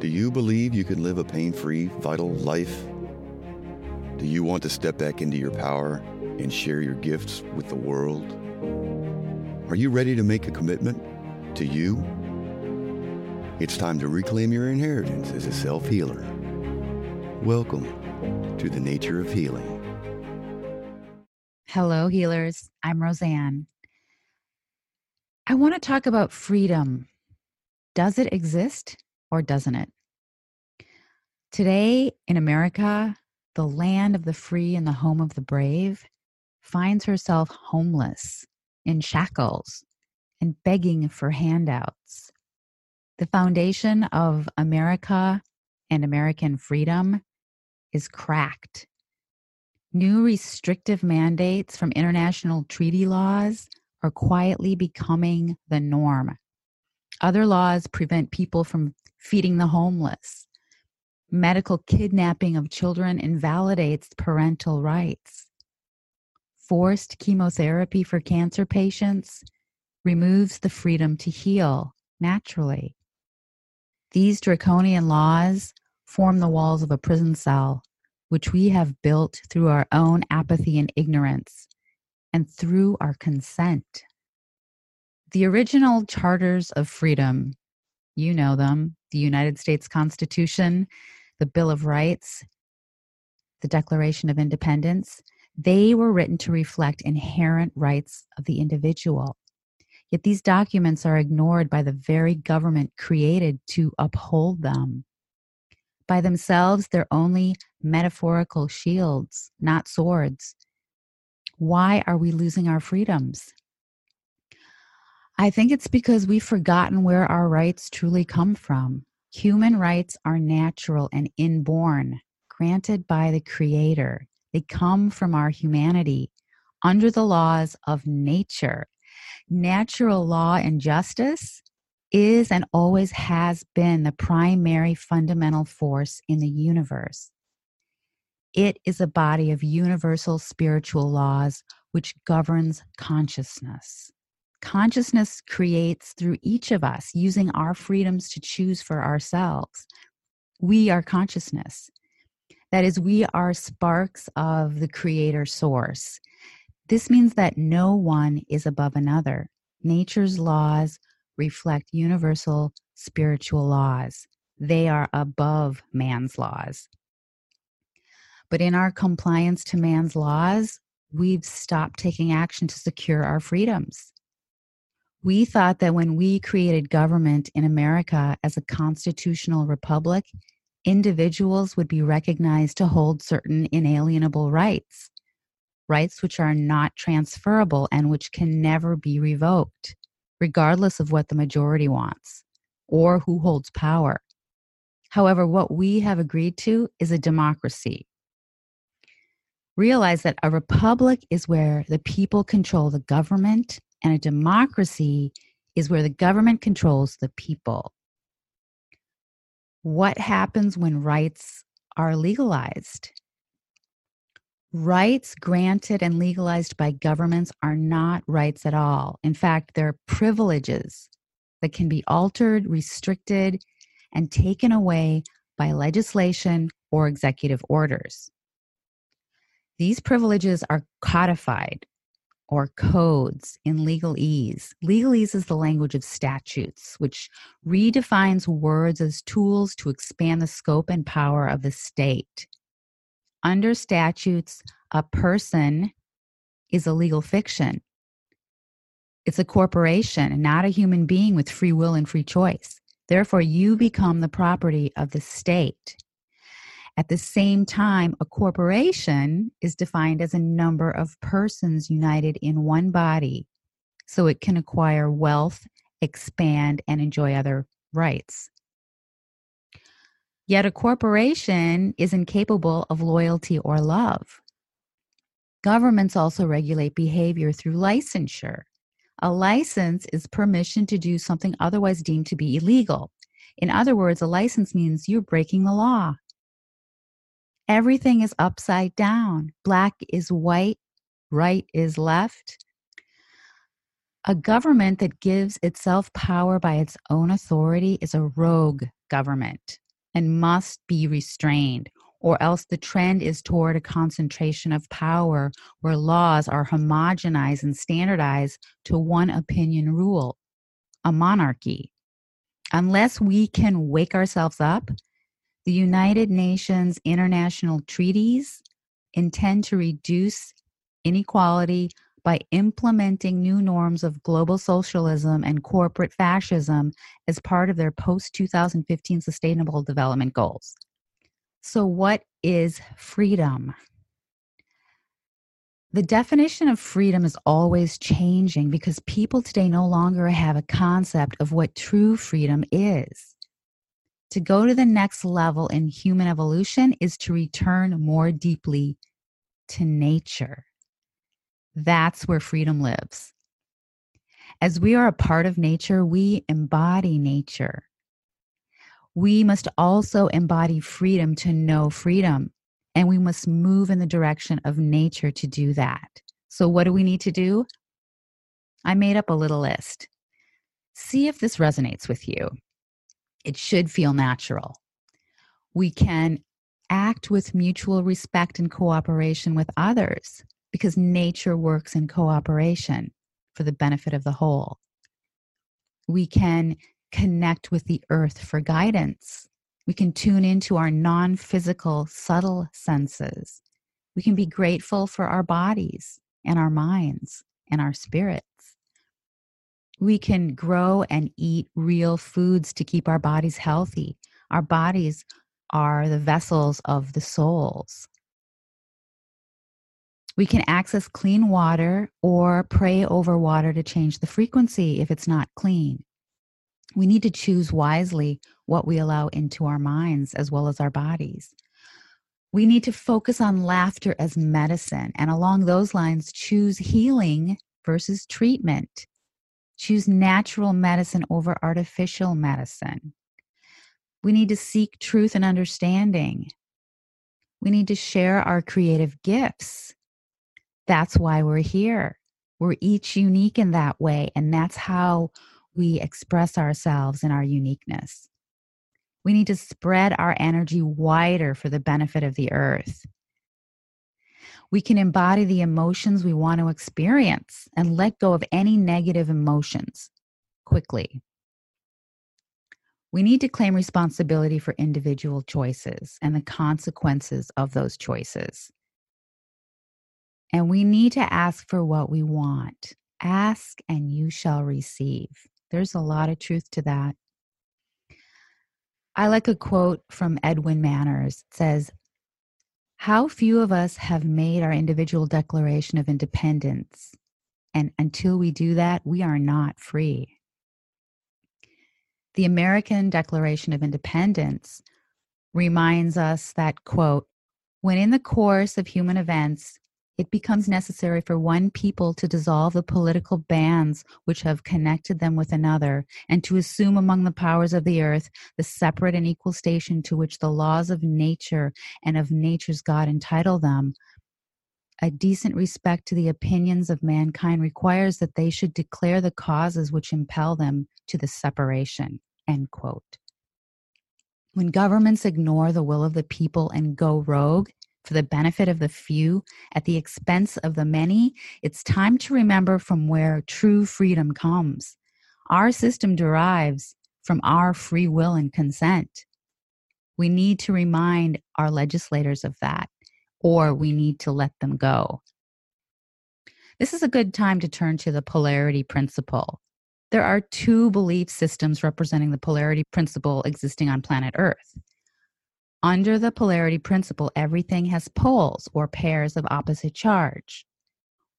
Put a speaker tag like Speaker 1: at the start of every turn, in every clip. Speaker 1: Do you believe you can live a pain free, vital life? Do you want to step back into your power and share your gifts with the world? Are you ready to make a commitment to you? It's time to reclaim your inheritance as a self healer. Welcome to the nature of healing.
Speaker 2: Hello, healers. I'm Rosanne. I want to talk about freedom. Does it exist? or doesn't it? Today in America, the land of the free and the home of the brave, finds herself homeless, in shackles, and begging for handouts. The foundation of America and American freedom is cracked. New restrictive mandates from international treaty laws are quietly becoming the norm. Other laws prevent people from feeding the homeless. Medical kidnapping of children invalidates parental rights. Forced chemotherapy for cancer patients removes the freedom to heal naturally. These draconian laws form the walls of a prison cell, which we have built through our own apathy and ignorance and through our consent the original charters of freedom, you know them, the United States Constitution, the Bill of Rights, the Declaration of Independence, they were written to reflect inherent rights of the individual. Yet these documents are ignored by the very government created to uphold them. By themselves, they're only metaphorical shields, not swords. Why are we losing our freedoms? I think it's because we've forgotten where our rights truly come from. Human rights are natural and inborn, granted by the Creator. They come from our humanity under the laws of nature. Natural law and justice is and always has been the primary fundamental force in the universe. It is a body of universal spiritual laws which governs consciousness consciousness creates through each of us using our freedoms to choose for ourselves. We are consciousness. That is, we are sparks of the creator source. This means that no one is above another. Nature's laws reflect universal spiritual laws, they are above man's laws. But in our compliance to man's laws, we've stopped taking action to secure our freedoms. We thought that when we created government in America as a constitutional republic, individuals would be recognized to hold certain inalienable rights, rights which are not transferable and which can never be revoked, regardless of what the majority wants or who holds power. However, what we have agreed to is a democracy. Realize that a republic is where the people control the government and a democracy is where the government controls the people. What happens when rights are legalized? Rights granted and legalized by governments are not rights at all. In fact, they're privileges that can be altered, restricted, and taken away by legislation or executive orders. These privileges are codified or codes in legalese. Legalese is the language of statutes, which redefines words as tools to expand the scope and power of the state. Under statutes, a person is a legal fiction. It's a corporation, not a human being with free will and free choice. Therefore, you become the property of the state. At the same time, a corporation is defined as a number of persons united in one body so it can acquire wealth, expand, and enjoy other rights. Yet a corporation is incapable of loyalty or love. Governments also regulate behavior through licensure. A license is permission to do something otherwise deemed to be illegal. In other words, a license means you're breaking the law. Everything is upside down. Black is white, right is left. A government that gives itself power by its own authority is a rogue government and must be restrained, or else the trend is toward a concentration of power where laws are homogenized and standardized to one opinion rule, a monarchy. Unless we can wake ourselves up the United Nations international treaties intend to reduce inequality by implementing new norms of global socialism and corporate fascism as part of their post 2015 sustainable development goals. So, what is freedom? The definition of freedom is always changing because people today no longer have a concept of what true freedom is. To go to the next level in human evolution is to return more deeply to nature. That's where freedom lives. As we are a part of nature, we embody nature. We must also embody freedom to know freedom, and we must move in the direction of nature to do that. So, what do we need to do? I made up a little list. See if this resonates with you. It should feel natural. We can act with mutual respect and cooperation with others because nature works in cooperation for the benefit of the whole. We can connect with the earth for guidance. We can tune into our non physical, subtle senses. We can be grateful for our bodies and our minds and our spirits. We can grow and eat real foods to keep our bodies healthy. Our bodies are the vessels of the souls. We can access clean water or pray over water to change the frequency if it's not clean. We need to choose wisely what we allow into our minds as well as our bodies. We need to focus on laughter as medicine and, along those lines, choose healing versus treatment. Choose natural medicine over artificial medicine. We need to seek truth and understanding. We need to share our creative gifts. That's why we're here. We're each unique in that way, and that's how we express ourselves in our uniqueness. We need to spread our energy wider for the benefit of the earth we can embody the emotions we want to experience and let go of any negative emotions quickly. We need to claim responsibility for individual choices and the consequences of those choices. And we need to ask for what we want. Ask and you shall receive. There's a lot of truth to that. I like a quote from Edwin Manners. It says, how few of us have made our individual declaration of independence. And until we do that, we are not free. The American Declaration of Independence reminds us that, quote, when in the course of human events, it becomes necessary for one people to dissolve the political bands which have connected them with another, and to assume among the powers of the earth the separate and equal station to which the laws of nature and of nature's God entitle them. A decent respect to the opinions of mankind requires that they should declare the causes which impel them to the separation. End quote. When governments ignore the will of the people and go rogue, for the benefit of the few at the expense of the many, it's time to remember from where true freedom comes. Our system derives from our free will and consent. We need to remind our legislators of that, or we need to let them go. This is a good time to turn to the polarity principle. There are two belief systems representing the polarity principle existing on planet Earth. Under the polarity principle, everything has poles or pairs of opposite charge.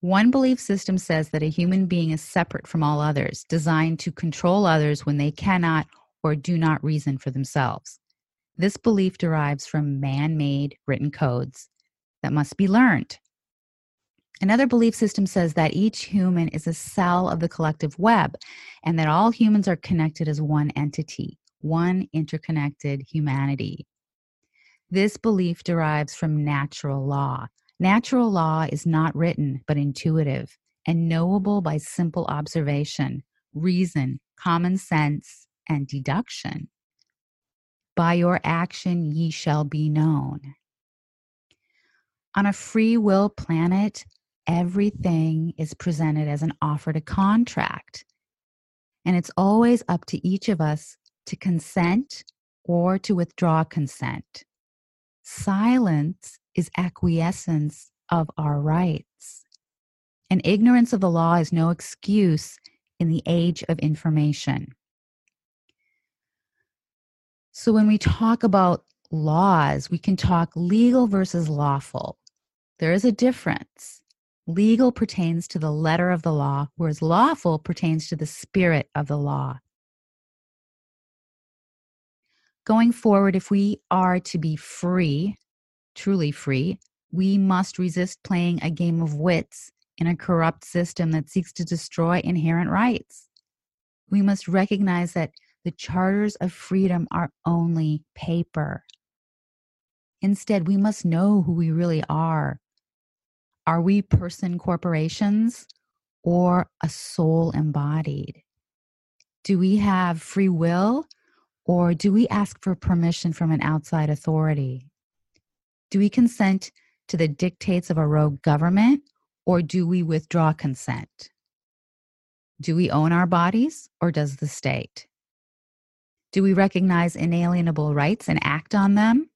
Speaker 2: One belief system says that a human being is separate from all others, designed to control others when they cannot or do not reason for themselves. This belief derives from man made written codes that must be learned. Another belief system says that each human is a cell of the collective web and that all humans are connected as one entity, one interconnected humanity. This belief derives from natural law. Natural law is not written, but intuitive and knowable by simple observation, reason, common sense, and deduction. By your action ye shall be known. On a free will planet, everything is presented as an offer to contract. And it's always up to each of us to consent or to withdraw consent. Silence is acquiescence of our rights. And ignorance of the law is no excuse in the age of information. So, when we talk about laws, we can talk legal versus lawful. There is a difference. Legal pertains to the letter of the law, whereas lawful pertains to the spirit of the law. Going forward, if we are to be free, truly free, we must resist playing a game of wits in a corrupt system that seeks to destroy inherent rights. We must recognize that the charters of freedom are only paper. Instead, we must know who we really are. Are we person corporations or a soul embodied? Do we have free will or do we ask for permission from an outside authority? Do we consent to the dictates of a rogue government or do we withdraw consent? Do we own our bodies or does the state? Do we recognize inalienable rights and act on them?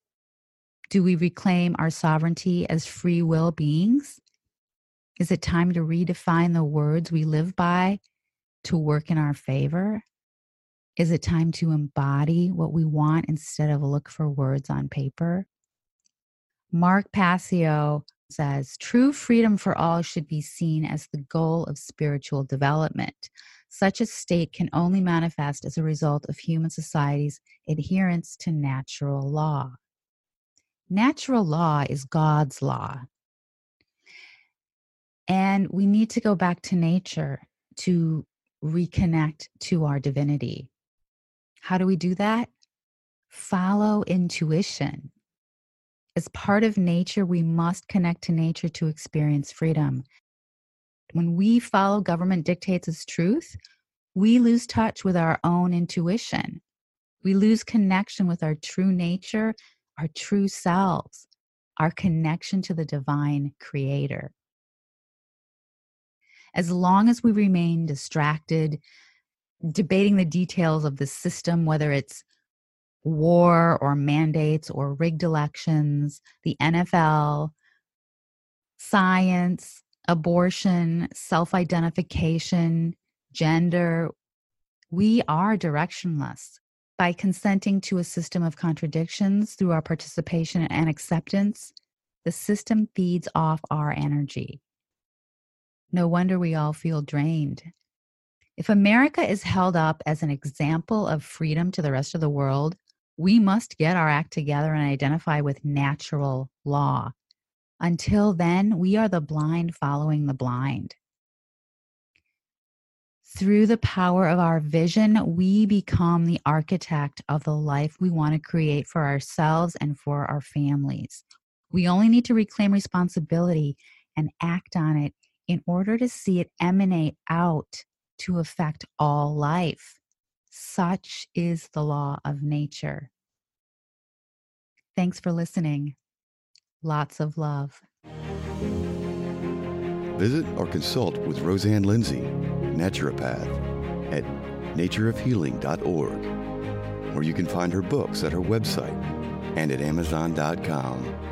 Speaker 2: Do we reclaim our sovereignty as free will beings? Is it time to redefine the words we live by to work in our favor? Is it time to embody what we want instead of look for words on paper? Mark Passio says true freedom for all should be seen as the goal of spiritual development. Such a state can only manifest as a result of human society's adherence to natural law. Natural law is God's law. And we need to go back to nature to reconnect to our divinity. How do we do that? Follow intuition. As part of nature, we must connect to nature to experience freedom. When we follow government dictates as truth, we lose touch with our own intuition. We lose connection with our true nature, our true selves, our connection to the divine creator. As long as we remain distracted, debating the details of the system, whether it's war or mandates or rigged elections, the NFL, science, abortion, self identification, gender, we are directionless. By consenting to a system of contradictions through our participation and acceptance, the system feeds off our energy. No wonder we all feel drained if America is held up as an example of freedom to the rest of the world, we must get our act together and identify with natural law. Until then, we are the blind following the blind. Through the power of our vision, we become the architect of the life we want to create for ourselves and for our families. We only need to reclaim responsibility and act on it in order to see it emanate out to affect all life. Such is the law of nature. Thanks for listening. Lots of love.
Speaker 1: Visit or consult with Rosanne Lindsay, naturopath, at natureofhealing.org, or you can find her books at her website and at amazon.com.